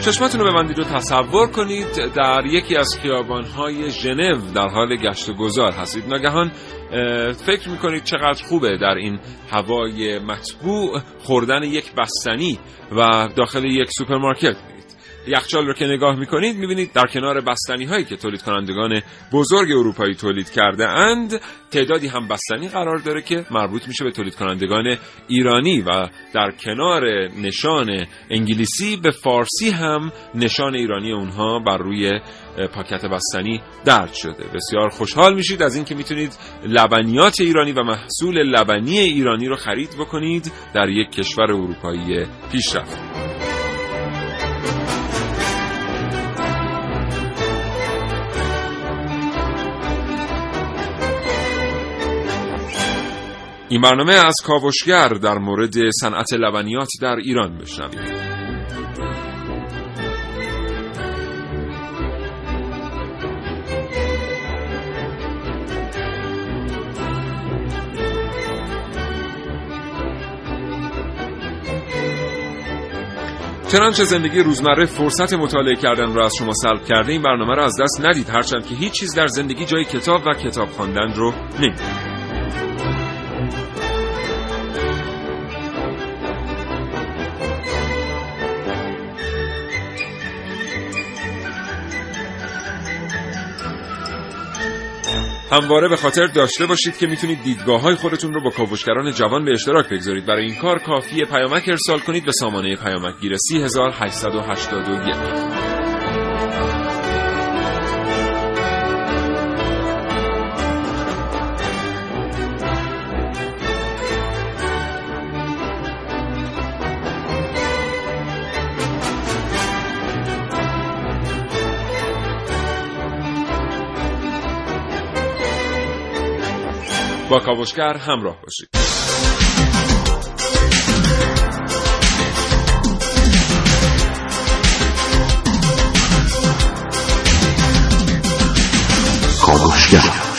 چشمتون رو ببندید و تصور کنید در یکی از خیابانهای ژنو در حال گشت و گذار هستید. ناگهان فکر می‌کنید چقدر خوبه در این هوای مطبوع خوردن یک بستنی و داخل یک سوپرمارکت. یخچال رو که نگاه می‌کنید می‌بینید در کنار بستنی هایی که تولید کنندگان بزرگ اروپایی تولید کرده اند تعدادی هم بستنی قرار داره که مربوط میشه به تولید کنندگان ایرانی و در کنار نشان انگلیسی به فارسی هم نشان ایرانی اونها بر روی پاکت بستنی درد شده. بسیار خوشحال میشید از اینکه می‌تونید لبنیات ایرانی و محصول لبنی ایرانی رو خرید بکنید در یک کشور اروپایی پیشرفته این برنامه از کاوشگر در مورد صنعت لبنیات در ایران بشنوید. چنانچه زندگی روزمره فرصت مطالعه کردن را از شما سلب کرده این برنامه را از دست ندید هرچند که هیچ چیز در زندگی جای کتاب و کتاب خواندن رو نمیده همواره به خاطر داشته باشید که می‌تونید دیدگاه های خودتون رو با کاوشگران جوان به اشتراک بگذارید. برای این کار کافی پیامک ارسال کنید به سامانه پیامک گیر 3881 با کاوشگر همراه باشید. کاوشگر.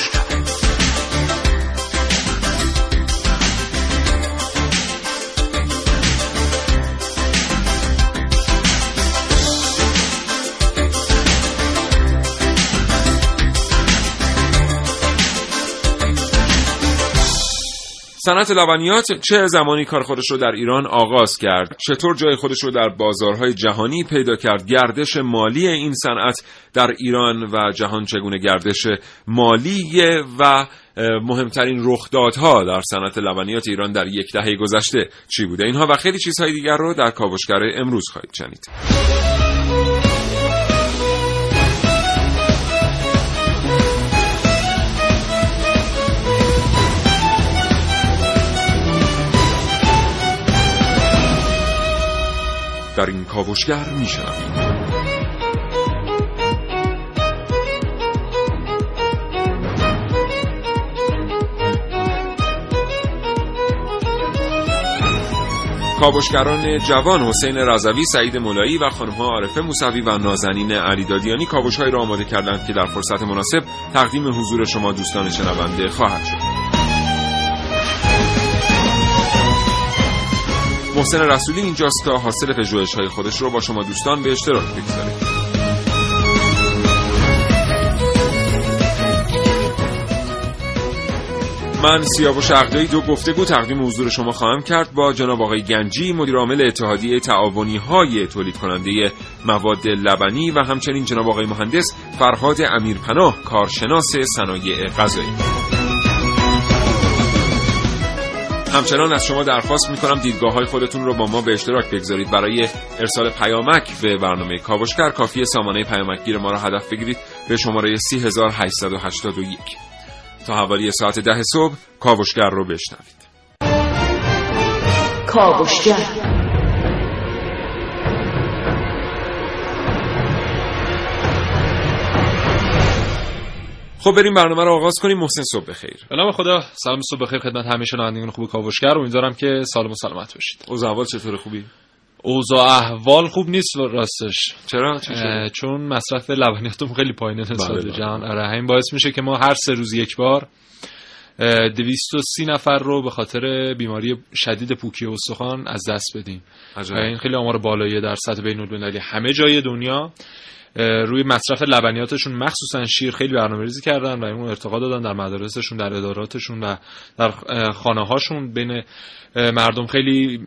صنعت لبنیات چه زمانی کار خودش رو در ایران آغاز کرد؟ چطور جای خودش رو در بازارهای جهانی پیدا کرد؟ گردش مالی این صنعت در ایران و جهان چگونه گردش مالی و مهمترین رخدادها در صنعت لبنیات ایران در یک دهه گذشته چی بوده؟ اینها و خیلی چیزهای دیگر رو در کاوشگر امروز خواهید شنید. در این کاوشگر میشنوید کاوشگران جوان حسین رضوی، سعید مولایی و خانمها عارفه موسوی و نازنین علیدادیانی کاوشهایی را آماده کردند که در فرصت مناسب تقدیم حضور شما دوستان شنونده خواهد شد. محسن رسولی اینجاست تا حاصل پژوهش های خودش رو با شما دوستان به اشتراک بگذاره من سیاوش عقدایی دو گفتگو تقدیم حضور شما خواهم کرد با جناب آقای گنجی مدیر عامل اتحادیه تعاونی های تولید کننده مواد لبنی و همچنین جناب آقای مهندس فرهاد امیرپناه کارشناس صنایع غذایی. همچنان از شما درخواست می‌کنم دیدگاه های خودتون رو با ما به اشتراک بگذارید. برای ارسال پیامک به برنامه کاوشگر کافی سامانه پیامکگیر ما را هدف بگیرید به شماره 3881 تا حوالی ساعت ده صبح کاوشگر رو بشنوید. کاوشگر. خب بریم برنامه رو آغاز کنیم. محسن صبح بخیر. به نام خدا. سلام صبح بخیر خدمت همه شنوندگان خوب کاوشگر. امیدوارم که سالم و سلامت باشید. اوضاع احوال چطور خوبی؟ اوضاع احوال خوب نیست راستش. چرا؟ چون مصرف لبنیاتمون خیلی پایینه نسبت بله، به بله. جهان. آره همین باعث میشه که ما هر سه روز یک بار اه، 230 نفر رو به خاطر بیماری شدید پوکی استخوان از دست بدیم. عجب. این خیلی آمار بالاییه در سطح بین المللی. همه جای دنیا روی مصرف لبنیاتشون مخصوصا شیر خیلی برنامه‌ریزی کردن و اون ارتقا دادن در مدارسشون در اداراتشون و در خانه هاشون بین مردم خیلی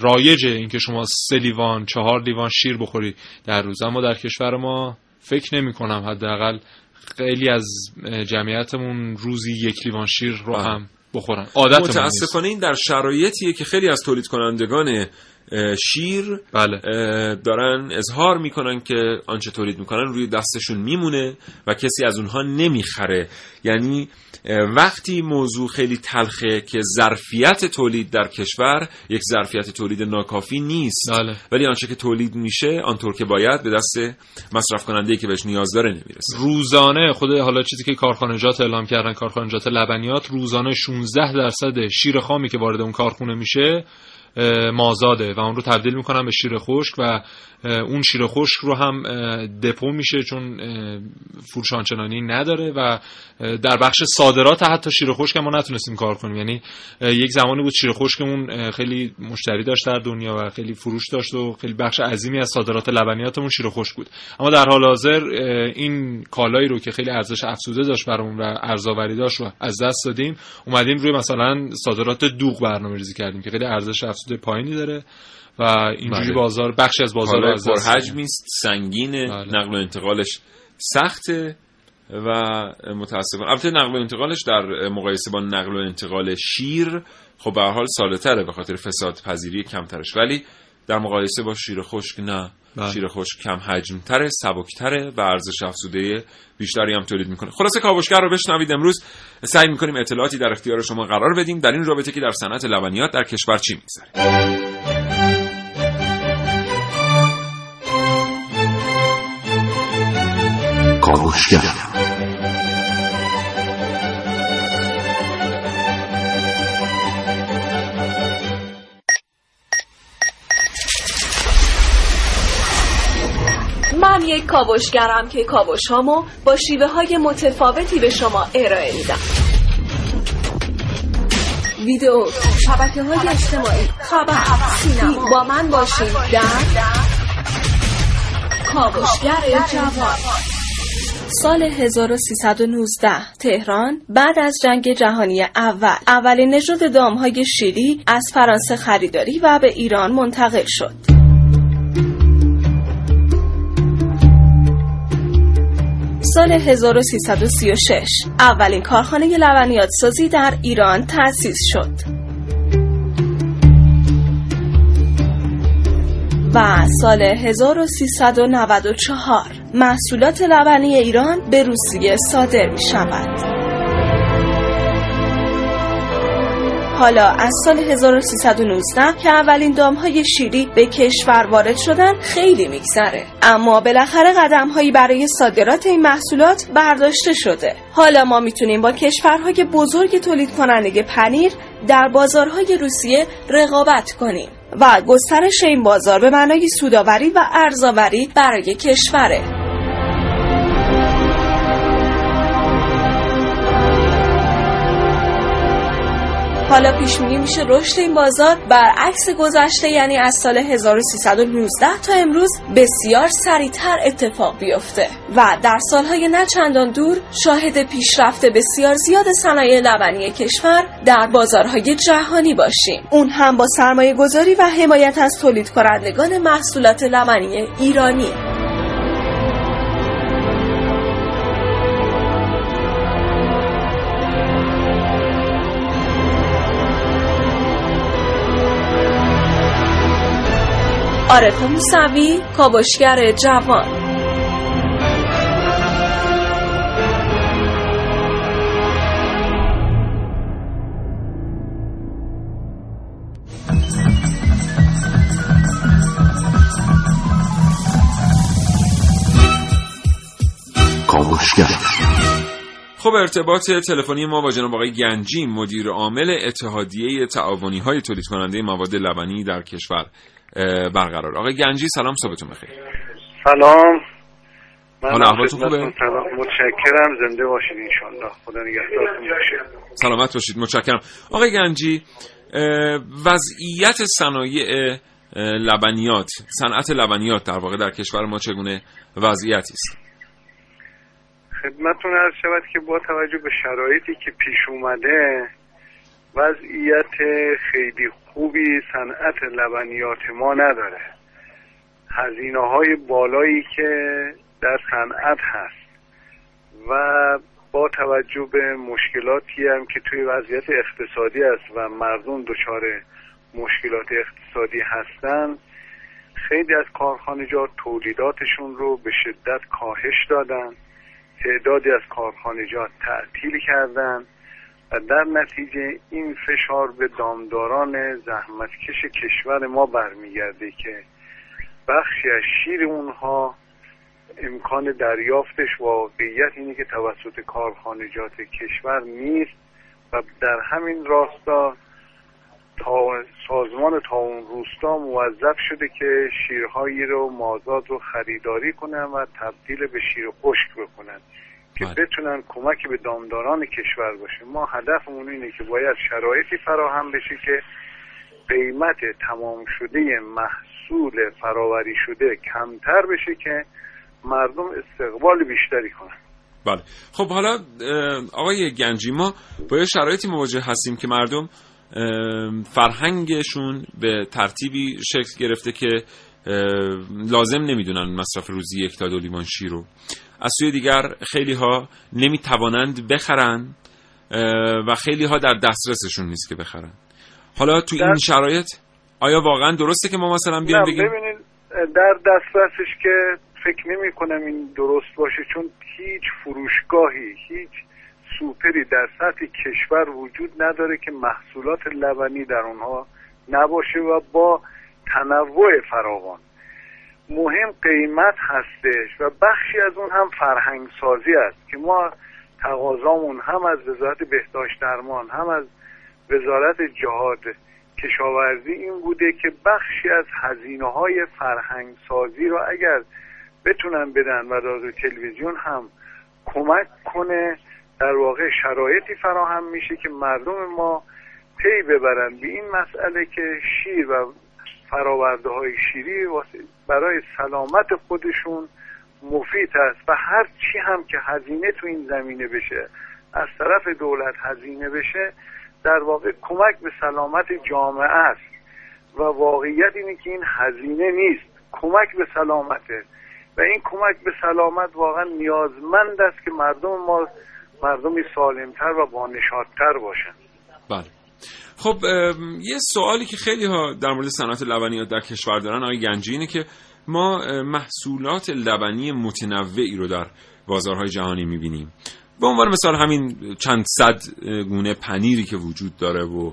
رایجه اینکه شما سه لیوان چهار لیوان شیر بخوری در روز. اما در کشور ما فکر نمی کنم حداقل خیلی از جمعیتمون روزی یک لیوان شیر رو. هم بخورن. عادت متاسفانه این در شرایطیه که خیلی از تولید کنندگان شیر بله. دارن اظهار می‌کنن که آنچه تولید می‌کنن روی دستشون میمونه و کسی از اونها نمی‌خره. یعنی وقتی موضوع خیلی تلخه که ظرفیت تولید در کشور یک ظرفیت تولید ناکافی نیست. بله. ولی آنچه که تولید میشه آنطور که باید به دست مصرف کننده که بهش نیاز داره نمی‌رسه. روزانه خود حالا چیزی که کارخانجات اعلام کردن کارخانجات لبنیات روزانه 16 درصد شیر خامی که وارد اون کارخونه میشه مازاده و اون رو تبدیل می‌کنن به شیر خشک و اون شیر خشک رو هم دپو میشه چون فروش آنچنانی نداره و در بخش صادرات حتی شیر خشک ما نتونستیم کار کنیم. یعنی یک زمانی بود شیر خشکمون خیلی مشتری داشت در دنیا و خیلی فروش داشت و خیلی بخش عظیمی از صادرات لبنیاتمون شیر خشک بود. اما در حال حاضر این کالایی رو که خیلی ارزش افزوده داشت برامون و ارزآوری داشت و از دست دادیم. اومدیم روی مثلا صادرات دوغ برنامه‌ریزی کردیم که خیلی ارزش افزوده پایینی داره و اینجوری بله. بازار بخشی از بازار رو از. پرحجمی است سنگینه بله. نقل و انتقالش سخته و متاسفانه البته نقل و انتقالش در مقایسه با نقل و انتقال شیر خب به هر حال ساده تره به خاطر فساد پذیری کمترش ولی در مقایسه با شیر خشک نه. شیر خشک کم حجم تره سبک تره و ارزش افزوده بیشتری هم تولید می‌کنه. خلاصه کاوشگر رو بشنوید امروز. سعی می‌کنیم اطلاعاتی در اختیار شما قرار بدیم. در این رابطه که در صنعت لبنیات در کشور چی میگذره؟ کاوشگر. من یک کاوشگرم که کاوشهامو با شیوه های متفاوتی به شما ارائه میدم. ویدیو شبکه های اجتماعی خبر سینما. با من باشید در کاوشگر جوان. سال 1319 تهران بعد از جنگ جهانی اول. اولین نژاد دامهای شیری از فرانسه خریداری و به ایران منتقل شد. سال 1336 اولین کارخانه لبنیات سازی در ایران تأسیس شد. و سال 1394 محصولات لبنی ایران به روسیه صادر می شود. حالا از سال 1319 که اولین دامهای شیری به کشور وارد شدن خیلی میگذره. اما بالاخره قدمهایی برای صادرات این محصولات برداشته شده. حالا ما می‌تونیم با کشورهای بزرگ تولید کننده پنیر در بازارهای روسیه رقابت کنیم و گسترش این بازار به معنای سوداوری و ارزآوری برای کشوره. حالا پیش میشه رشد این بازار. برعکس گذشته یعنی از سال 1319 تا امروز بسیار سریعتر اتفاق بیفته. و در سالهای نه چندان دور شاهد پیشرفت بسیار زیاد صنایع لبنی کشور در بازارهای جهانی باشیم. اون هم با سرمایه گذاری و حمایت از تولید کنندگان محصولات لبنی ایرانی. عارف موسوی کاوشگر جوان. کاوشگر. خب ارتباط تلفنی ما با جناب آقای گنجی مدیر عامل اتحادیه تعاونی های تولید کننده مواد لبنی در کشور. برقرار. آقای گنجی سلام صبحتون بخیر. سلام. من حال احوالتون خوبه؟ متشکرم. زنده باشید انشالله خدا نگهدارتون باشه. سلامت باشید. متشکرم. آقای گنجی وضعیت صنایع لبنیات صنعت لبنیات در واقع در کشور ما چگونه وضعیتی است؟ خدمتتون عرض شود که با توجه به شرایطی که پیش اومده وضعیت خیلی خوبی صنعت لبنیات ما نداره. هزینه های بالایی که در صنعت هست. و با توجه به مشکلاتی هم که توی وضعیت اقتصادی است و مردم دچار مشکلات اقتصادی هستن خیلی از کارخانجات تولیداتشون رو به شدت کاهش دادن. تعدادی از کارخانجات تعطیل کردن. و در نتیجه این فشار به دامداران زحمتکش کشور ما برمیگرده که بخشی از شیر اونها امکان دریافتش واقعیت اینه که توسط کارخانجات کشور نیست و در همین راستا تا سازمان تاون روستا موظف شده که شیرهایی رو مازاد رو خریداری کنن و تبدیل به شیر خشک بکنن. که بله. بتونن کمک به دامداران کشور باشه. ما هدفمون اینه که باید شرایطی فراهم بشه که قیمت تمام شده محصول فراوری شده کمتر بشه که مردم استقبال بیشتری کنن. بله. خب حالا آقای گنجی ما با یه شرایطی مواجه هستیم که مردم فرهنگشون به ترتیبی شکل گرفته که لازم نمی‌دونن مصرف روزی یک تا دو لیوان شیر رو. از سوی دیگر خیلی ها نمی‌توانند بخرن اه، و خیلی ها در دسترسشون نیست که بخرن حالا تو این شرایط آیا واقعا درسته که ما مثلا بیایم نه بگیم؟ ببینید در دسترسش که فکر نمی کنم این درست باشه چون هیچ فروشگاهی هیچ سوپری در سطح کشور وجود نداره که محصولات لبنی در اونها نباشه و با تنوع فراوان. مهم قیمت هستش و بخشی از اون هم فرهنگ سازی است که ما تقاضامون هم از وزارت بهداشت درمان هم از وزارت جهاد کشاورزی این بوده که بخشی از هزینه های فرهنگ سازی رو اگر بتونن بدن و رادیو تلویزیون هم کمک کنه در واقع شرایطی فراهم میشه که مردم ما پی ببرن. به این مسئله که شیر و فراورده های شیری واسه- برای سلامت خودشون مفید است و هر چی هم که هزینه تو این زمینه بشه از طرف دولت هزینه بشه در واقع کمک به سلامت جامعه است. و واقعیت اینه که این هزینه نیست. کمک به سلامته. و این کمک به سلامت واقعا نیازمند است که مردم ما مردمی سالمتر و بانشادتر باشن. بله. خب یه سوالی که خیلی ها در مورد صنعت لبنیات در کشور دارن آقای گنجی اینه که ما محصولات لبنی متنوعی رو در بازارهای جهانی می‌بینیم. به عنوان مثال همین چند صد گونه پنیری که وجود داره و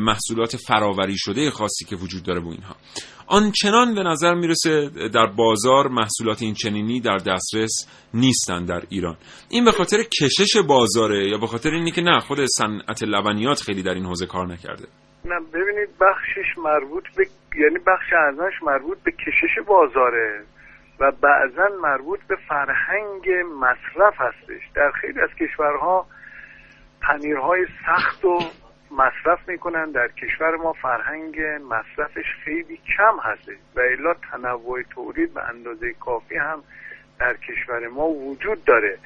محصولات فراوری شده خاصی که وجود داره و اینها. آنچنان به نظر می‌رسه در بازار محصولات این چنینی در دسترس نیستن در ایران. این به خاطر کشش بازاره یا به خاطر اینی که نه خود صنعت لبنیات خیلی در این حوزه کار نکرده؟ نه ببینید بخشش مربوط به یعنی بخش ارزش مربوط به کشش بازاره و بعضا مربوط به فرهنگ مصرف هستش. در خیلی از کشورها پنیرهای سخت و مصرف می‌کنن در کشور ما فرهنگ مصرفش خیلی کم هسته. و الا تنوع تولید به اندازه کافی هم در کشور ما وجود داره.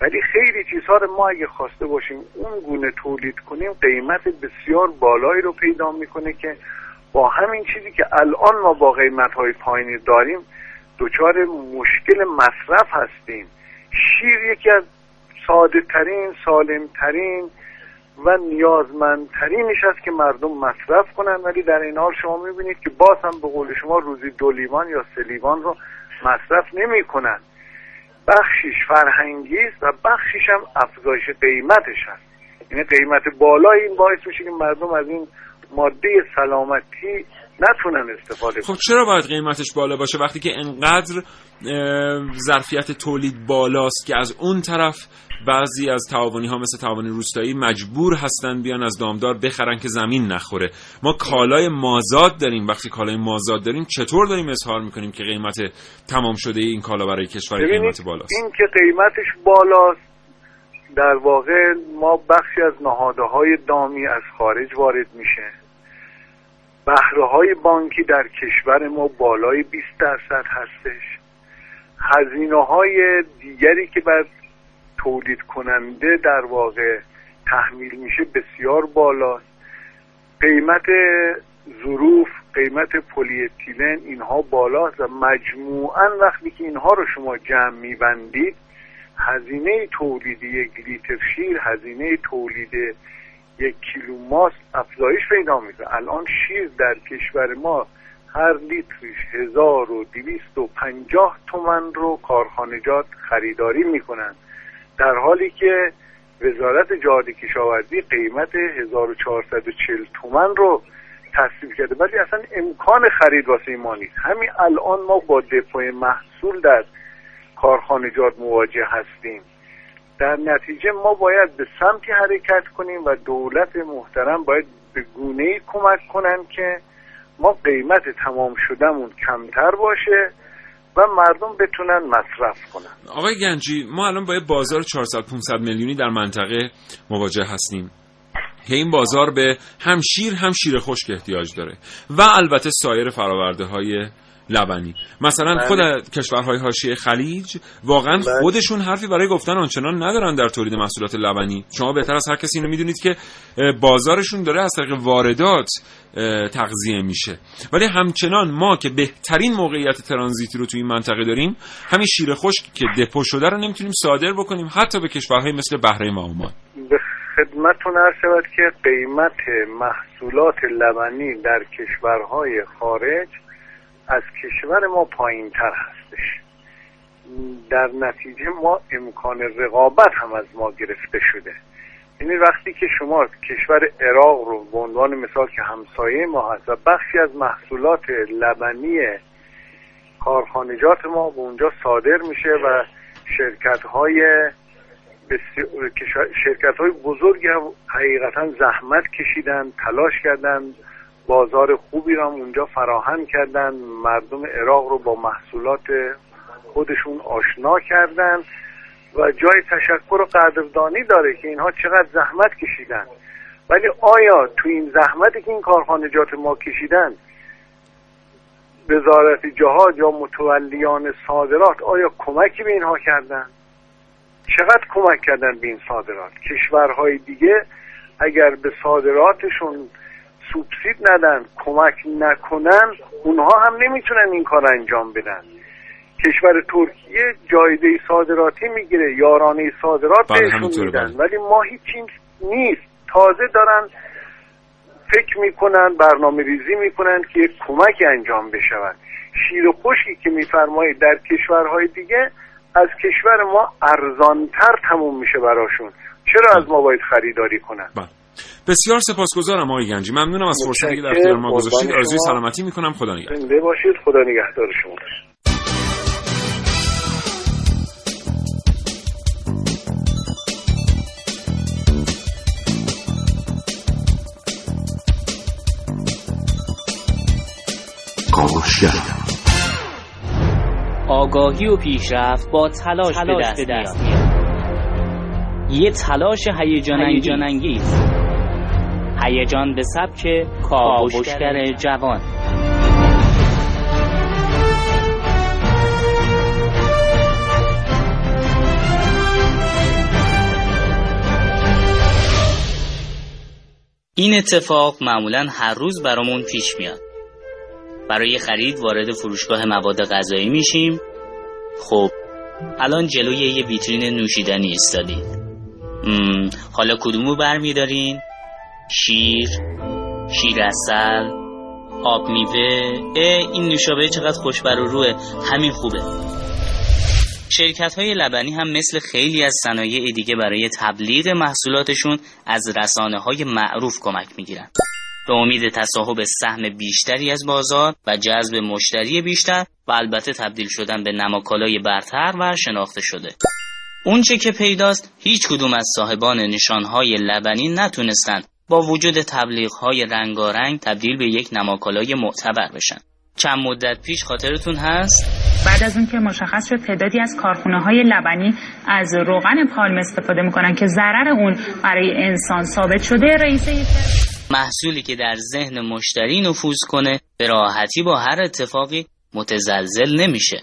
ولی خیلی چیزها رو ما اگه خواسته باشیم اون گونه تولید کنیم قیمت بسیار بالایی رو پیدا می‌کنه که با همین چیزی که الان ما با قیمت های پایینی داریم دچار مشکل مصرف هستیم. شیر یکی از ساده ترین سالم ترین و نیازمندترینش است که مردم مصرف کنن. ولی در این حال شما می‌بینید که باز هم به قول شما روزی دو لیوان یا سه لیوان رو مصرف نمی کنن بخشیش فرهنگی است و بخشیش هم افزایش قیمتش هست. یعنی قیمت بالا این باعث میشه که مردم از این ماده سلامتی نتونن استفاده خب چرا باید قیمتش بالا باشه وقتی که انقدر ظرفیت تولید بالاست که از اون طرف بعضی از تعاونی ها مثل تعاونی روستایی مجبور هستن بیان از دامدار بخرن که زمین نخوره؟ ما کالای مازاد داریم. وقتی کالای مازاد داریم چطور داریم اظهار می‌کنیم که قیمت تمام شده این کالا برای کشور قیمت بالاست؟ این که قیمتش بالاست در واقع ما بخشی از نهاده های دامی از خارج وارد میشه. بهره های بانکی در کشور ما بالای 20 درصد هستش. هزینه های دیگری که بر تولید کننده در واقع تحمیل میشه بسیار بالاست. قیمت ظروف قیمت پلیتیلن اینها بالاست و مجموعا وقتی که اینها رو شما جمع میبندید هزینه تولید یک لیتر شیر هزینه تولید یک کیلو ماست افزایش پیدا می‌کنه. الان شیر در کشور ما هر لیترش 1250 تومن رو کارخانجات خریداری می‌کنن. در حالی که وزارت جهاد کشاورزی قیمت 1440 تومن رو تصویب کرده. ولی اصلا امکان خرید واسه ما نیست. همین الان ما با دپوی محصول در کارخانجات مواجه هستیم. در نتیجه ما باید به سمتی حرکت کنیم و دولت محترم باید به گونه ای کمک کنن که ما قیمت تمام شدهمون کمتر باشه و مردم بتونن مصرف کنن. آقای گنجی ما الان با بازار 400 500 میلیونی در منطقه مواجه هستیم. که این بازار به هم شیر هم شیر خشک احتیاج داره. و البته سایر فراورده های لبنی مثلا خود بله. کشورهای حاشیه خلیج واقعا بله. خودشون حرفی برای گفتن آنچنان ندارن در تولید محصولات لبنی شما بهتر از هر کسی اینو می‌دونید که بازارشون داره از طریق واردات تغذیه میشه ولی همچنان ما که بهترین موقعیت ترانزیتی رو توی این منطقه داریم همین شیر خشک که دپو شده رو نمی‌تونیم صادر بکنیم حتی به کشورهای مثل بحرین و عمان به خدمتتون عرض شود که قیمت محصولات لبنی در کشورهای خارج از کشور ما پایین تر هستش. در نتیجه ما امکان رقابت هم از ما گرفته شده. یعنی وقتی که شما کشور عراق رو به عنوان مثال که همسایه ما هست و بخشی از محصولات لبنی کارخانجات ما به اونجا صادر میشه و شرکت های شرکت های بزرگی حقیقتا زحمت کشیدن تلاش کردن. بازار خوبی را اونجا فراهم کردن. مردم عراق رو با محصولات خودشون آشنا کردن و جای تشکر و قدردانی داره که اینها چقدر زحمت کشیدن. ولی آیا تو این زحمتی که این کارخانجات ما کشیدن وزارت جهاد یا متولیان صادرات آیا کمکی به اینها کردن؟ چقدر کمک کردن به این صادرات؟ کشورهای دیگه اگر به صادراتشون سوبسید ندن کمک نکنن اونها هم نمی‌تونن این کار انجام بدن. کشور ترکیه جایزه صادراتی می‌گیره یارانه صادرات بله، بهشون میدن. بله. ولی ما هیچی نیست. تازه دارن فکر می‌کنن برنامه ریزی می‌کنن که یک کمک انجام بشود. شیر و خشکی که میفرمایید در کشورهای دیگه از کشور ما ارزانتر تموم میشه براشون. چرا از ما باید خریداری کنن؟ بله. بسیار سپاسگزارم آقای گنجی. ممنونم از فرصتی که در اختیار ما گذاشتید. آرزوی. سلامتی می‌کنم. خدا نگهدار. باشید. خدا نگهدار شما آگاهی و پیشرفت با تلاش, به دست, میاد. یه تلاش هیجان انگیز هیجان به سبک کاوشگر جوان. این اتفاق معمولا هر روز برامون پیش میاد. برای خرید وارد فروشگاه مواد غذایی میشیم. خب الان جلوی یه ویترین نوشیدنی ایستادید حالا کدومو برمیدارین؟ شیر شیر اصل آب میوه. این نوشابه چقدر خوش بر روه. همین خوبه. شرکت های لبنی هم مثل خیلی از صنایع دیگه برای تبلیغ محصولاتشون از رسانه های معروف کمک می‌گیرن. به امید تصاحب سهم بیشتری از بازار و جذب مشتری بیشتر و البته تبدیل شدن به نماکالای برتر و شناخته شده. اونچه که پیداست هیچ کدوم از صاحبان نشانهای لبنی نتونستند با وجود تبلیغهای رنگارنگ تبدیل به یک نماکالای معتبر بشن. چند مدت پیش خاطرتون هست؟ بعد از اون که مشخص شد تعدادی از کارخونه های لبنی از روغن پالم استفاده می‌کنن که ضرر اون برای انسان ثابت شده رئیس محصولی که در ذهن مشتری نفوذ کنه به راحتی با هر اتفاقی متزلزل نمیشه.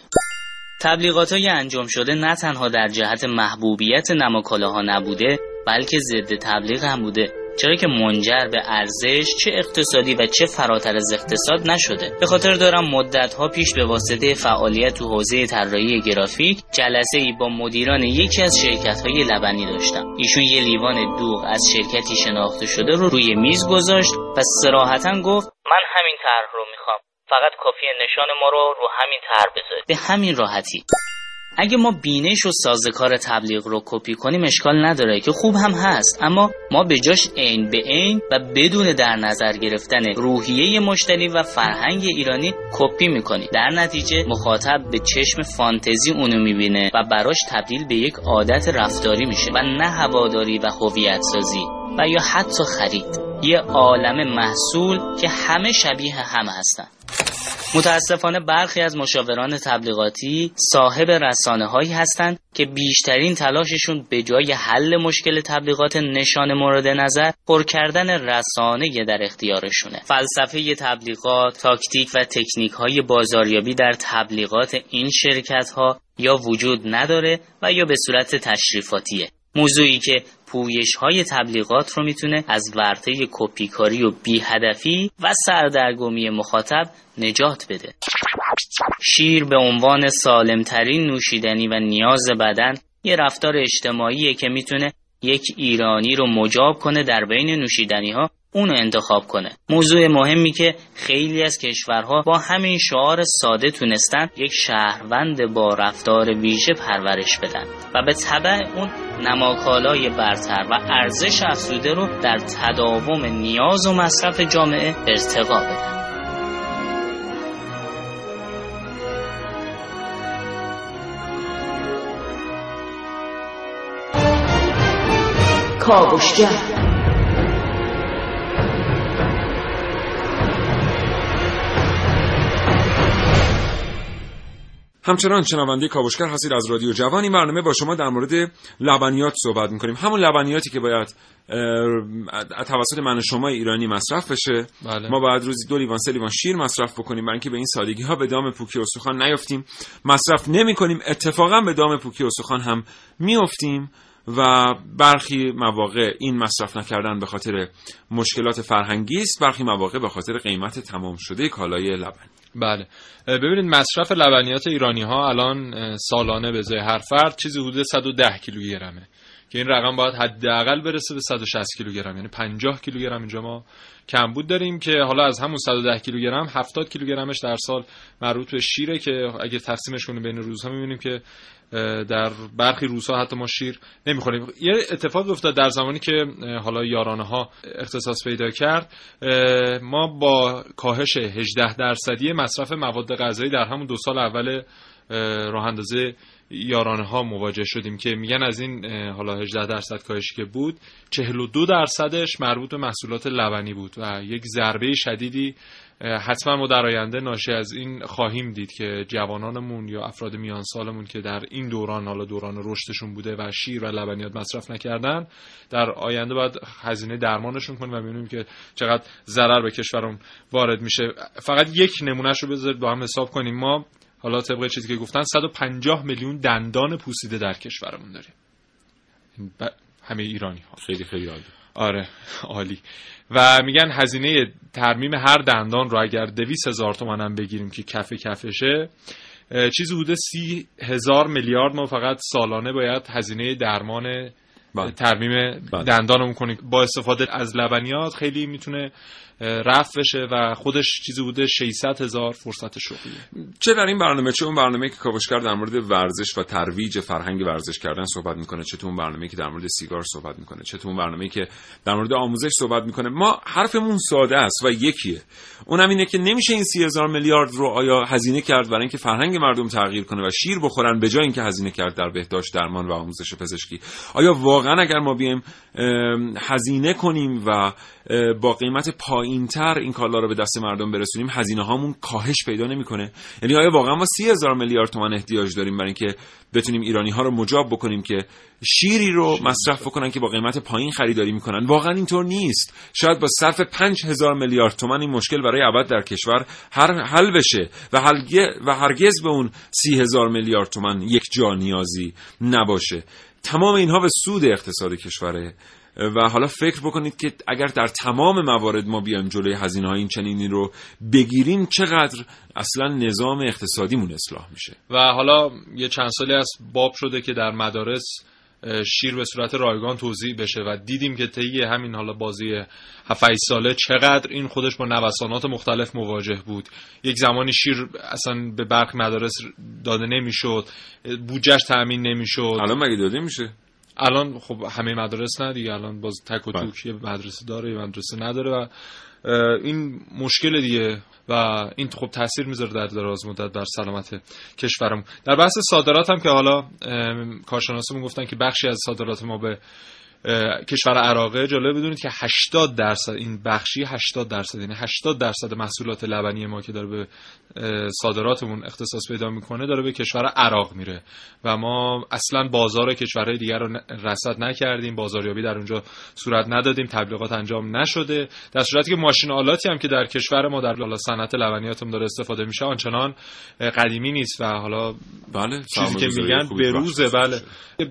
تبلیغات های انجام شده نه تنها در جهت محبوبیت نماکالاها نبوده بلکه ضد تبلیغ هم بوده. چرا که منجر به ارزش چه اقتصادی و چه فراتر از اقتصاد نشده. به خاطر دارم مدت ها پیش به واسطه فعالیت تو حوزه طراحی گرافیک جلسه ای با مدیران یکی از شرکت های لبنی داشتم. ایشون یه لیوان دوغ از شرکتی شناخته شده رو روی میز گذاشت و سراحتا گفت من همین طرح رو می‌خوام. فقط کافی نشان ما رو رو همین طرح بذارید. به همین راحتی. اگه ما بینش و سازکار تبلیغ رو کپی کنیم اشکال نداره که خوب هم هست. اما ما به جاش عین به عین و بدون در نظر گرفتن روحیه مشتری و فرهنگ ایرانی کپی می‌کنیم. در نتیجه مخاطب به چشم فانتزی اونو می‌بینه و براش تبدیل به یک عادت رفتاری میشه و نه هواداری و هویت سازی یا حتی خرید. یه عالم محصول که همه شبیه هم هستن. متاسفانه برخی از مشاوران تبلیغاتی صاحب رسانه هایی هستند که بیشترین تلاششون به جای حل مشکل تبلیغات نشان مورد نظر پر کردن رسانه در اختیارشونه. فلسفه تبلیغات تاکتیک و تکنیک های بازاریابی در تبلیغات این شرکت ها یا وجود نداره و یا به صورت تشریفاتیه. موضوعی که پویش های تبلیغات رو می‌تونه از ورطه کپیکاری و بیهدفی و سردرگمی مخاطب نجات بده. شیر به عنوان سالمترین نوشیدنی و نیاز بدن یه رفتار اجتماعیه که می‌تونه یک ایرانی رو مجاب کنه در بین نوشیدنی ها اونو انتخاب کنه. موضوع مهمی که خیلی از کشورها با همین شعار ساده تونستن یک شهروند با رفتار ویژه پرورش بدن و به طبع اون نماکالای برتر و ارزش افزوده رو در تداوم نیاز و مصرف جامعه ارتقا بدن. کاوشگر. همچنان شنونده کاوشگر هستید از رادیو جوان این برنامه با شما در مورد لبنیات صحبت می‌کنیم. همون لبنیاتی که باید توسط من و شما ایرانی مصرف بشه. بله. ما باید روزی دو لیوان سه لیوان شیر مصرف بکنیم. برای اینکه به این سادگی ها به دام پوکی و سخان نیفتیم. مصرف نمی کنیم اتفاقا به دام پوکی و سخان هم میافتیم و برخی مواقع این مصرف نکردن به خاطر مشکلات فرهنگی است. برخی مواقع به خاطر قیمت تمام شده کالای لبن. بله. ببینید مصرف لبنیات ایرانی ها الان سالانه به هر فرد چیزی حدود 110 کیلوگرمه که این رقم باید حداقل برسه به 160 کیلوگرم. یعنی 50 کیلوگرم اینجا ما کمبود داریم که حالا از همون 110 کیلوگرم 70 کیلوگرمش در سال مربوط به شیره که اگه تقسیمش کنیم بین روزها می‌بینیم که در برخی روزها حتی ما شیر نمی‌خوریم. یه اتفاق افتاد در زمانی که حالا یارانه ها اختصاص پیدا کرد. ما با کاهش 18 درصدی مصرف مواد غذایی در همون دو سال اول راه اندازه یارانه ها مواجه شدیم که میگن از این حالا 18 درصد کاهشی که بود 42 درصدش مربوط به محصولات لبنی بود و یک ضربه شدیدی حتما ما در آینده ناشی از این خواهیم دید که جوانانمون یا افراد میان سالمون که در این دوران حالا دوران رشدشون بوده و شیر و لبنیات مصرف نکردن در آینده باید هزینه درمانشون کنیم و ببینیم که چقدر ضرر به کشورمون وارد میشه. فقط یک نمونهش رو بذارید با هم حساب کنیم. ما حالا طبق چیزی که گفتن 150 میلیون دندان پوسیده در کشورمون داریم. همه ایرانی ها. خیلی خیلی عالی. آره عالی. و میگن هزینه ترمیم هر دندان رو اگر دویس هزار تومن هم بگیریم که کف کفشه چیزی بوده سی هزار میلیارد ما فقط سالانه باید هزینه درمان بله. ترمیم بله. دندانمون کنیم. با استفاده از لبنیات خیلی می‌تونه رفت بشه و خودش چیزی بوده 600 هزار فرصت شغلی. چه در این برنامه؟ چه اون برنامه که کاوشگر در مورد ورزش و ترویج فرهنگ ورزش کردن صحبت می‌کنه؟ چه تو اون برنامه که در مورد سیگار صحبت می‌کنه؟ چه تو اون برنامه که در مورد آموزش صحبت می‌کنه؟ ما حرفمون ساده است و یکیه. اونم اینه که نمیشه این سی هزار میلیارد رو آیا هزینه کرد برای اینکه فرهنگ مردم تغییر کنه و شیر بخورن به جای اینکه هزینه کرد در بهداشت درمان و آموزش پزشکی؟ آیا واقعا اگر ما بیایم هزینه کنیم و با قیمت پایینتر این کالا رو به دست مردم برسونیم هزینه هامون کاهش پیدا نمی‌کنه. یعنی آیا واقعا ما سی هزار میلیارد تومان احتیاج داریم برای اینکه بتونیم ایرانی ها رو مجاب بکنیم که شیری رو مصرف بکنن که با قیمت پایین خریداری می‌کنن؟ واقعا اینطور نیست. شاید با صرف پنج هزار میلیارد تومان این مشکل برای ابد در کشور هر حل بشه و, و هرگز به اون سی هزار میلیارد تومان یک جا نیازی نباشه. تمام اینها به سود اقتصاد کشوره. و حالا فکر بکنید که اگر در تمام موارد ما بیایم جلوی هزینه های این چنینی رو بگیریم چقدر اصلا نظام اقتصادیمون اصلاح میشه؟ و حالا یه چند سالی از باب شده که در مدارس شیر به صورت رایگان توضیح بشه و دیدیم که طی همین حالا بازی 7 ساله چقدر این خودش با نوسانات مختلف مواجه بود. یک زمانی شیر اصلا به برخی مدارس داده نمی‌شد بودجهش تامین نمی‌شد. الان مگه داده میشه؟ الان خب همه مدارس نه دیگه الان باز تک و بله. توک یه مدرسه داره یه مدرسه نداره و این مشکل دیگه و این خب تاثیر می‌ذاره در دراز مدت بر سلامت کشورم در بحث صادرات هم که حالا کارشناسمون گفتن که بخشی از صادرات ما به کشور عراقه جالب بدونید که 80 درصد این بخشی 80 درصد یعنی 80 درصد محصولات لبنی ما که داره به صادراتمون اختصاص پیدا می‌کنه داره به کشور عراق میره. و ما اصلا بازار کشورهای دیگر رو رصد نکردیم بازاریابی در اونجا صورت ندادیم تبلیغات انجام نشده. در صورتی که ماشین آلاتی هم که در کشور ما در حالا صنعت لبنیاتم داره استفاده میشه آنچنان قدیمی نیست و حالا بله چیزی که میگن به روزه بله.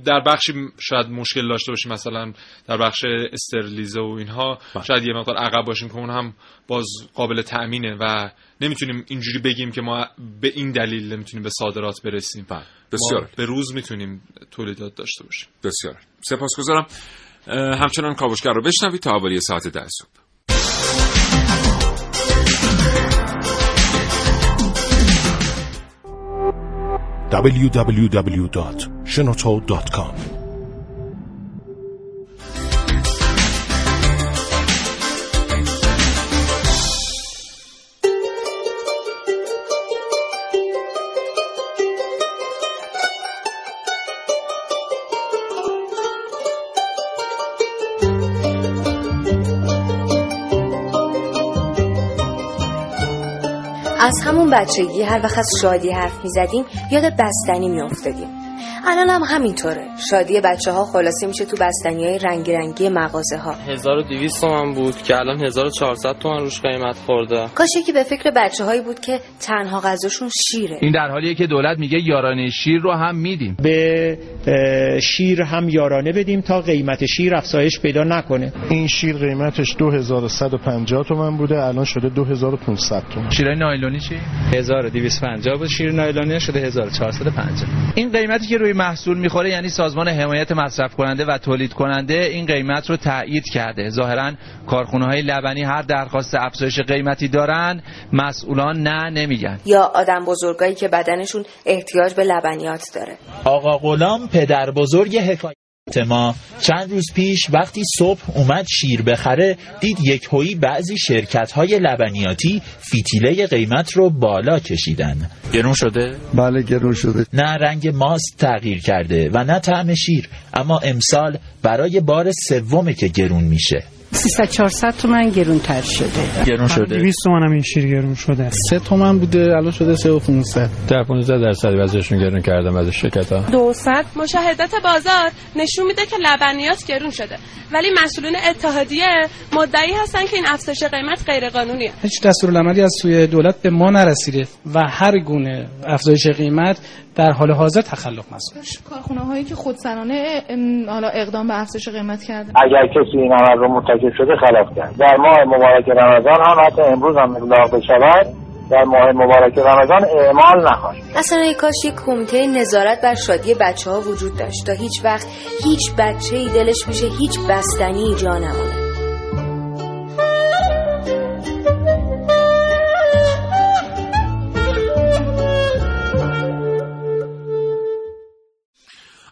در بخشی شاید مشکل داشته باشیم مثلا در بخش استرلیزه و اینها بله. شاید یه مقدار عقب باشیم که اون هم باز قابل تأمینه و نمی‌تونیم اینجوری بگیم که ما به این دلیل نمی‌تونیم به صادرات برسیم. بله. بسیار به روز می‌تونیم تولیدات داشته باشیم. بسیار سپاسگزارم. همچنان کاوشگر رو بشنوید تا حوالی ساعت ده صبح. www.shenoto.com از همون بچگی هر وقت از شادی حرف می‌زدیم یاد بستنی میافتادیم. الان هم همینطوره. شادی بچه ها خلاصه میشه تو بستنی های رنگی رنگی مغازه ها 1200 تومن بود که الان 1400 تومن روش قیمت خورده. کاشه که به فکر بچه هایی بود که تنها غذاشون شیره. این در حالیه که دولت میگه یارانه شیر رو هم میدیم. به شیر هم یارانه بدیم تا قیمت شیر افزایش پیدا نکنه. این شیر قیمتش 2150 تومن بوده الان شده 2500 تومن. شیرای نایلونی چی؟ 1250 بود. شیر نایلونی شده 1450 این قیمتی که روی محصول می‌خوره یعنی سازمان حمایت مصرف کننده و تولید کننده این قیمت رو تایید کرده. ظاهرا کارخونه های لبنی هر درخواست افزایش قیمتی دارن مسئولان نه نمیگن. یا آدم بزرگایی که بدنشون احتیاج به لبنیات داره. آقا غلام پدر بزرگ حکایت ما. چند روز پیش وقتی صبح اومد شیر بخره دید یک هوی بعضی شرکت های لبنیاتی فیتیله قیمت رو بالا کشیدن. گرون شده؟ بله گرون شده. نه رنگ ماست تغییر کرده و نه طعم شیر اما امسال برای بار سومه که گرون میشه. 300 400 تومن گرون تر شده. گرون شده. 200 تومن هم این شیر گرون شده 3 تومن بوده الان شده 3 و 500 در 15 درصد وضعشون گرون کردم از شرکت ها 200 مشاهدات بازار نشون میده که لبنیات گرون شده. ولی مسئولین اتحادیه مدعی هستن که این افزایش قیمت غیر قانونیه هیچ دستورالعملی از سوی دولت به ما نرسیده و هر گونه افزایش قیمت در حال حاضر تخلف مسئول. میشه کارخونه هایی که خودسرانه حالا اقدام به افزایش قیمت کردن اگر کسی این عمل رو مرتکب شده خلاف کرد. در ماه مبارک رمضان هم حتی امروز هم ابلاغ بشود. در ماه مبارک رمضان اعمال نخواهد اصلا کاش یک کمیته نظارت بر شادی بچه ها وجود داشت تا هیچ وقت هیچ بچه ای دلش میشه هیچ بستنی جا نمونه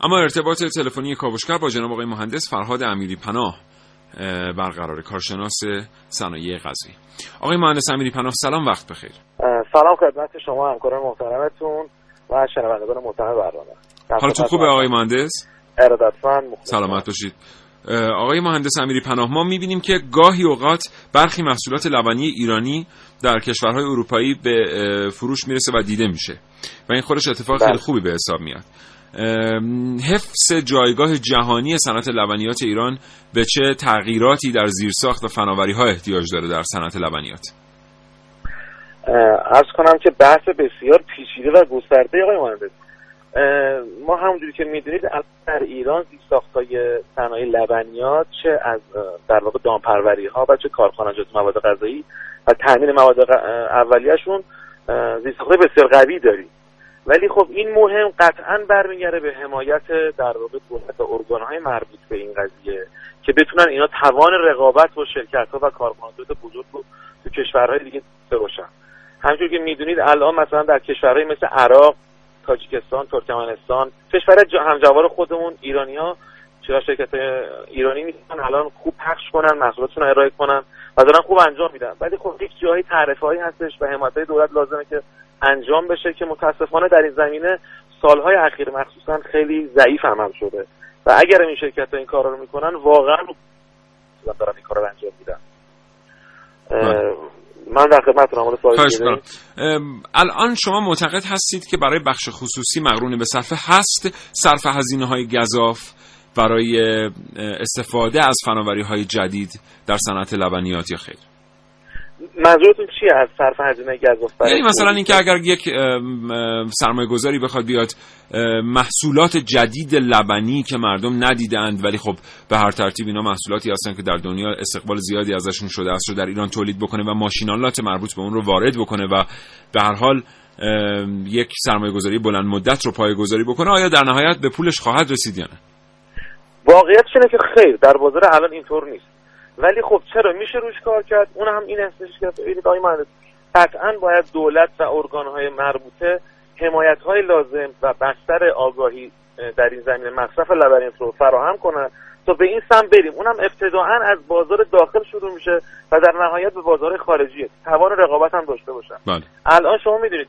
اما ارتباط تلفنی کاوشگر با جناب آقای مهندس فرهاد امیری پناه برقرار کارشناس صنایع غذایی آقای مهندس امیری پناه سلام وقت بخیر. سلام خدمت شما همکاران محترمتون و شنوندگان محترم برنامه. حالتون خوبه آقای مهندس؟ ارادتمند سلامت باشید. آقای مهندس امیری پناه ما می‌بینیم که گاهی اوقات برخی محصولات لبنی ایرانی در کشورهای اروپایی به فروش می‌رسه و دیده میشه. و این خودش اتفاق خیلی خوبی به حساب میاد. حفظ جایگاه جهانی صنعت لبنیات ایران به چه تغییراتی در زیرساخت و فناوری ها احتیاج داره در صنعت لبنیات؟ ارز کنم که بحث بسیار پیچیده و گسترده آقای مهندس. ما همونجوری که می‌دونید در ایران زیرساخت های صنایع لبنیات چه از در واقع دامپروری ها و چه کارخانجات مواد غذایی و تامین مواد اولیهشون زیرساخت بسیار قوی داریم. ولی خب این مهم قطعا برمیگرده به حمایت در واقع دولت و ارگانهای مربوط به این قضیه که بتونن اینا توان رقابت با شرکت ها و کارخانجات بزرگ رو تو کشورهای دیگه باشن. همونجور که می‌دونید الان مثلا در کشورهای مثل عراق تاجیکستان ترکمنستان کشور همجوار خودمون ایرانی ها چرا شرکت ایرانی می‌تونن الان خوب پخش کنن محصولاتشون ارائه کنن؟ و دارن خوب انجام میدن. ولی خب یک جایی تعرفه هایی هستش و حمایت دولت لازمه که انجام بشه که متاسفانه در این زمینه سالهای اخیر مخصوصا خیلی ضعیف عمل شده. و اگر این شرکت ها این کار رو می‌کنن واقعا دارن این کار رو انجام میدن. من در خدمتتونم حالا الان شما معتقد هستید که برای بخش خصوصی مقرون به صرفه هست صرف هزینه های گذاف برای استفاده از فناوری های جدید در صنعت لبنیات یا خیر. منظورتون چیه از صرف هزینه گزاف یعنی مثلا اینکه اگر یک سرمایه گذاری بخواد بیاد محصولات جدید لبنی که مردم ندیدند ولی خب به هر ترتیب اینا محصولاتی هستن که در دنیا استقبال زیادی ازشون شده است رو در ایران تولید بکنه و ماشینالات مربوط به اون رو وارد بکنه و به هر حال یک سرمایه گذاری بلند مدت رو پایه گذاری بکنه آیا در نهایت به پولش خواهد رسید یا نه؟ واقعیت اینه که خیر در بازار الان اینطور نیست. ولی خب چرا؟ میشه روش کار کرد؟ اون هم این هستش که ببینید آقای مهندس قطعا باید دولت و ارگانهای مربوطه حمایت های لازم و بستر آگاهی در این زمینه مصرف لبنیات رو فراهم کنن تا به این سم بریم. اونم ابتداعا از بازار داخل شروع میشه و در نهایت به بازار خارجی. توان رقابت هم داشته باشن بله. الان شما می‌دونید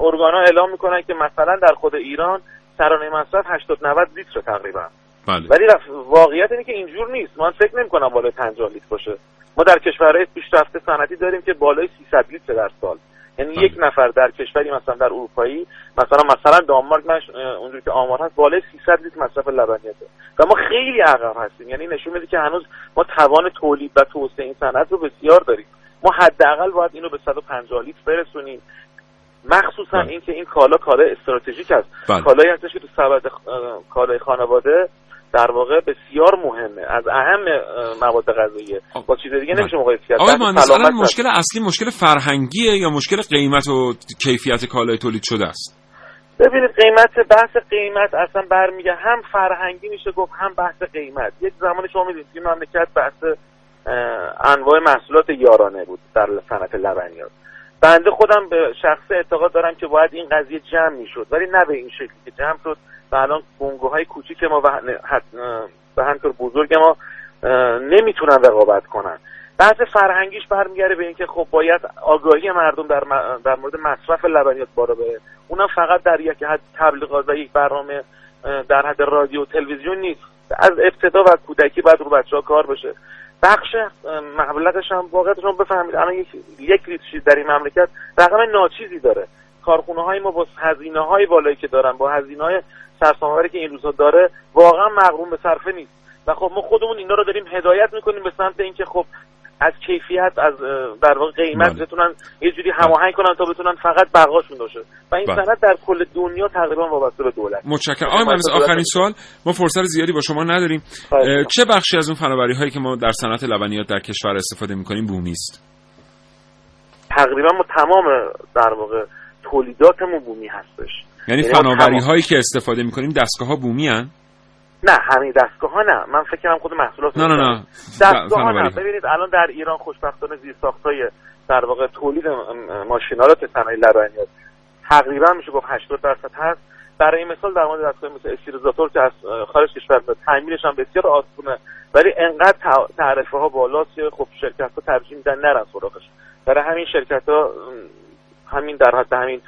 ارگانها اعلام می‌کنن که مثلا در خود ایران سرانه مصرف 80 90 لیتر تقریبا. بله. ولی واقعیت اینه که اینجور نیست من فکر نمی کنم بالای 50 لیتر باشه ما در کشورهای پیشرفته صنعتی داریم که بالای 300 لیتر در سال یعنی بله. یک نفر در کشوری مثلا در اروپایی مثلا مثلا دانمارک من اونجوری که آمار هست بالای 300 لیتر مصرف لبنیاته و ما خیلی عقب هستیم یعنی نشون میده که هنوز ما توان تولید و توسعه این صنعت رو بسیار داریم ما حداقل باید اینو به 150 لیتر برسونیم مخصوصا بله. اینکه این کالا کالا استراتژیک است بله. کالایی هستش که تو سبد کالای خانواده در واقع بسیار مهمه. از اهم مواد غذایی. با چیز دیگه نمیشه مقایسه کرد. آقای مهندس الان مشکل اصلی مشکل فرهنگیه یا مشکل قیمت و کیفیت کالای تولید شده است؟ ببینید قیمت بحث قیمت اصلا برمیگه. هم فرهنگی میشه گفت هم بحث قیمت. یک زمانی شما می‌دونید این مملکت بحث انواع محصولات یارانه بود در صنعت لبنیات. بنده خودم به شخص اعتقاد دارم که باید این قضیه جمع می‌شد. ولی نه به این شکلی که جمع شد. و الان بنگوهای کوچیک ما و به همطور بزرگ ما نمی‌تونن رقابت کنن. بحث فرهنگیش برمیگرده به اینکه خب باید آگاهی مردم در, در مورد مصرف لبنیات بالا بره. اونم فقط در یک حد تبلیغات و یک برنامه در حد رادیو و تلویزیون نیست. از ابتدا و کودکی باید رو بچه ها کار بشه بخش مبلغش هم واقعیتش رو بفهمید. الان یک یک لیتر در این مملکت رقم ناچیزی داره. کارخونه های ما با هزینه های بالایی که دارن با هزینه های که این روزها داره واقعا مغروم به صرفه نیست. و خب ما خودمون اینا رو داریم هدایت می‌کنیم به سمت اینکه خب از کیفیت از در واقع قیمت بله. بتونن یه جوری هماهنگ کنن تا بتونن فقط بقاشون باشه. و این بله. صنعت در کل دنیا تقریبا وابسته به دولت. متشکرم. آقای مهندس آخرین سوال. ما فرصت زیادی با شما نداریم. چه بخشی از اون فناوری هایی که ما در صنعت لبنیات در کشور استفاده می‌کنیم بومی است؟ تقریبا ما تمام در واقع تولیداتمون بومی هستش. یعنی, یعنی فناوری هایی که استفاده می‌کنیم دستگاه ها بومی هن؟ نه همین دستگاه ها نه. من فکر کنم خود محصولات نه نه نه. دستگاه ها نه. ببینید الان در ایران خوشبختانه زیر های در واقع تولید ماشینالات صنایع لبنیات تقریبا میشه گفت 80 درصد هست. برای مثال در مورد دستگاه مثل استیریزاتور که از خارج کشور میاد تعمیرش هم بسیار آسونه. ولی انقدر تعرفه ها بالاست که خب شرکت ها ترجیح میدن نرن سراغش. برای همین شرکت ها همین در حد همین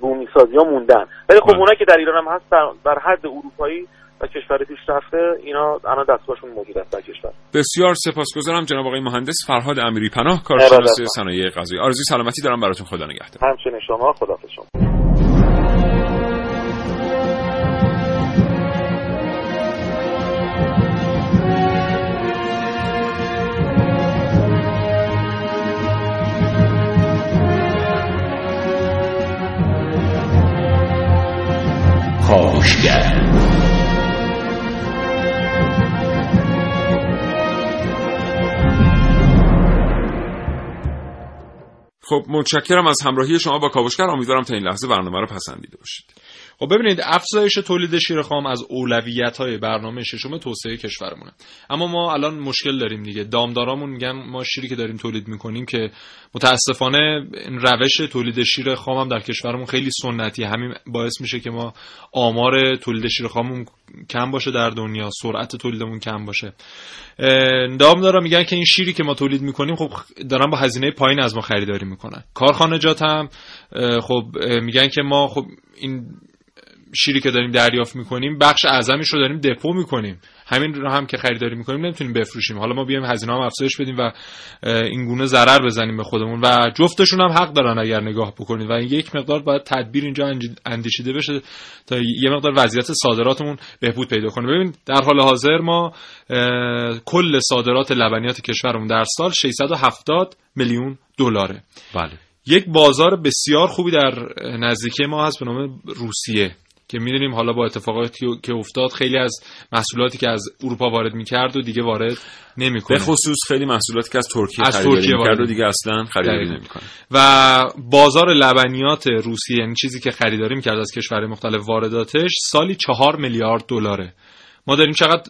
بومی سازی ها موندن. ولی خب. اونایی که در ایران هم هست در حد اروپایی و کشور پیشرفته اینا الان دستگاهشون موجود است در کشور. بسیار سپاسگزارم جناب آقای مهندس فرهاد امیری پناه کارشناس صنایع غذایی آرزوی سلامتی دارم براتون خدا نگهدار. همچنین شما خدا شما. خب متشکرم از همراهی شما با کاوشگر. امیدوارم تا این لحظه برنامه رو پسندیده باشید. خب ببینید افزایش تولید شیر خام از اولویت های برنامه ششم توسعه کشورمونه. اما ما الان مشکل داریم دیگه. دامدارامون میگن ما شیری که داریم تولید می‌کنیم که متاسفانه روش تولید شیر خام هم در کشورمون خیلی سنتی همین باعث میشه که ما آمار تولید شیر خاممون کم باشه در دنیا سرعت تولیدمون کم باشه. دامدارا میگن که این شیری که ما تولید می‌کنیم خب دارن با هزینه پایین از ما خریداری می‌کنن. کارخانجات هم خب میگن که ما خب این شیری که داریم دریافت می‌کنیم بخش اعظمش رو داریم دپو می‌کنیم. همین رو هم که خریداری می‌کنیم نمی‌تونیم بفروشیم. حالا ما بیایم هزینه هم افزایش بدیم و این گونه ضرر بزنیم به خودمون و جفتشون هم حق دارن اگر نگاه بکنید و یک مقدار باید تدبیر اینجا اندیشیده بشه تا یه مقدار وضعیت صادراتمون بهبود پیدا کنه. ببین در حال حاضر ما کل صادرات لبنیات کشورمون در سال 670 میلیون دلاره. بله. یک بازار بسیار خوبی در نزدیکی ما هست به نام روسیه. که می‌دونیم حالا با اتفاقاتی که افتاد خیلی از محصولاتی که از اروپا وارد می‌کرد و دیگه وارد نمی‌کنه. به خصوص خیلی محصولاتی که از ترکیه از ترکیه وارد و دیگه اصلا خریداری نمی‌کنه. و بازار لبنیات روسیه یعنی چیزی که خریداری می‌کرد از کشورهای مختلف وارداتش سالی چهار میلیارد دلاره. ما داریم چقدر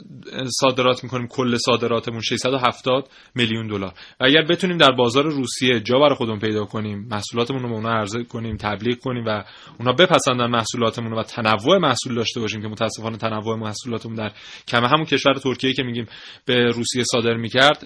صادرات می‌کنیم؟ کل صادراتمون 670 میلیون دلار. و اگر بتونیم در بازار روسیه جا برای خودمون پیدا کنیم محصولاتمون رو به اونا عرضه کنیم تبلیغ کنیم و اونا بپسندن محصولاتمون و تنوع محصول داشته باشیم که متاسفانه تنوع محصولاتمون در کمه همون کشور ترکیه که میگیم به روسیه صادر می‌کرد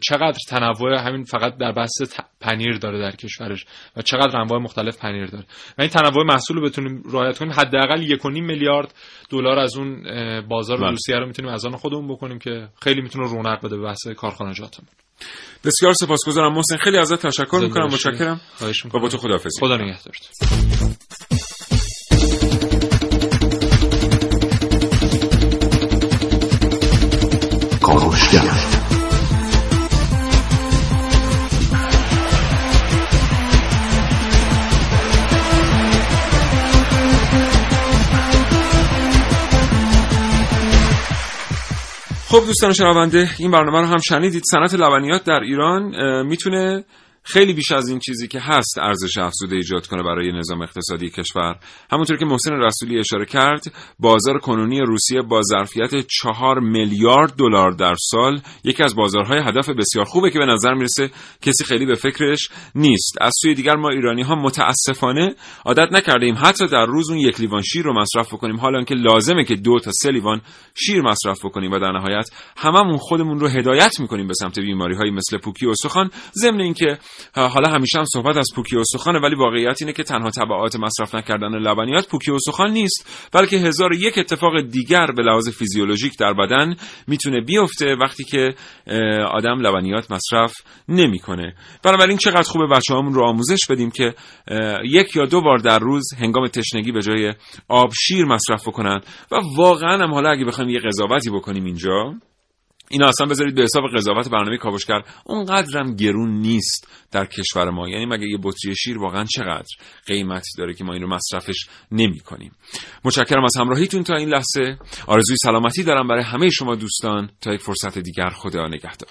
چقدر تنوع همین فقط در بحث پنیر داره در کشورش و چقدر انواع مختلف پنیر داره. و این تنوع محصول رو بتونیم رعایت کنیم حداقل 1.5 میلیارد دلار از اون بازار بله. روسیه رو می‌تونیم از آن خودمون بکنیم که خیلی می‌تونه رونق بده به بحث کارخانجاتمون. بسیار سپاسگزارم محسن. خیلی ازت تشکر می‌کنم. متشکرم. و با تو خداحافظی. خدا نگهدارت. خب دوستان شنونده این برنامه رو هم شنیدید. صنعت لبنیات در ایران می‌تونه خیلی بیش از این چیزی که هست ارزش افزوده ایجاد کنه برای نظام اقتصادی کشور. همونطور که محسن رسولی اشاره کرد بازار کنونی روسیه با ظرفیت چهار میلیارد دلار در سال یکی از بازارهای هدف بسیار خوبه که به نظر می‌رسه کسی خیلی به فکرش نیست. از سوی دیگر ما ایرانی ها متاسفانه عادت نکرده حتی در روز اون یک لیوان شیر رو مصرف بکنیم. حالا که لازمه که دو تا سه لیوان شیر مصرف بکنیم و در نهایت هممون خودمون رو هدایت می‌کنیم به سمت بیماری های مثل پوکی و سخن ضمن اینکه حالا همیشه هم صحبت از پوکی و سخنه ولی واقعیت اینه که تنها تبعات مصرف نکردن لبنیات پوکی سخن نیست بلکه هزار یک اتفاق دیگر به لحاظ فیزیولوژیک در بدن می‌تونه بیفته وقتی که آدم لبنیات مصرف نمی‌کنه. بنابراین چقدر خوبه بچه‌هامون رو آموزش بدیم که یک یا دو بار در روز هنگام تشنگی به جای آب شیر مصرف بکنن. و واقعا هم حالا اگه بخوایم یه قضاوتی بکنیم اینجا اینا اصلا بذارید به حساب قضاوت برنامه کاوشگر. اونقدرم گرون نیست در کشور ما. یعنی مگه یه بطری شیر واقعا چقدر قیمتی داره که ما اینو مصرفش نمی کنیم؟ متشکرم از همراهیتون تا این لحظه. آرزوی سلامتی دارم برای همه شما دوستان. تا یک فرصت دیگر خدا نگهدار.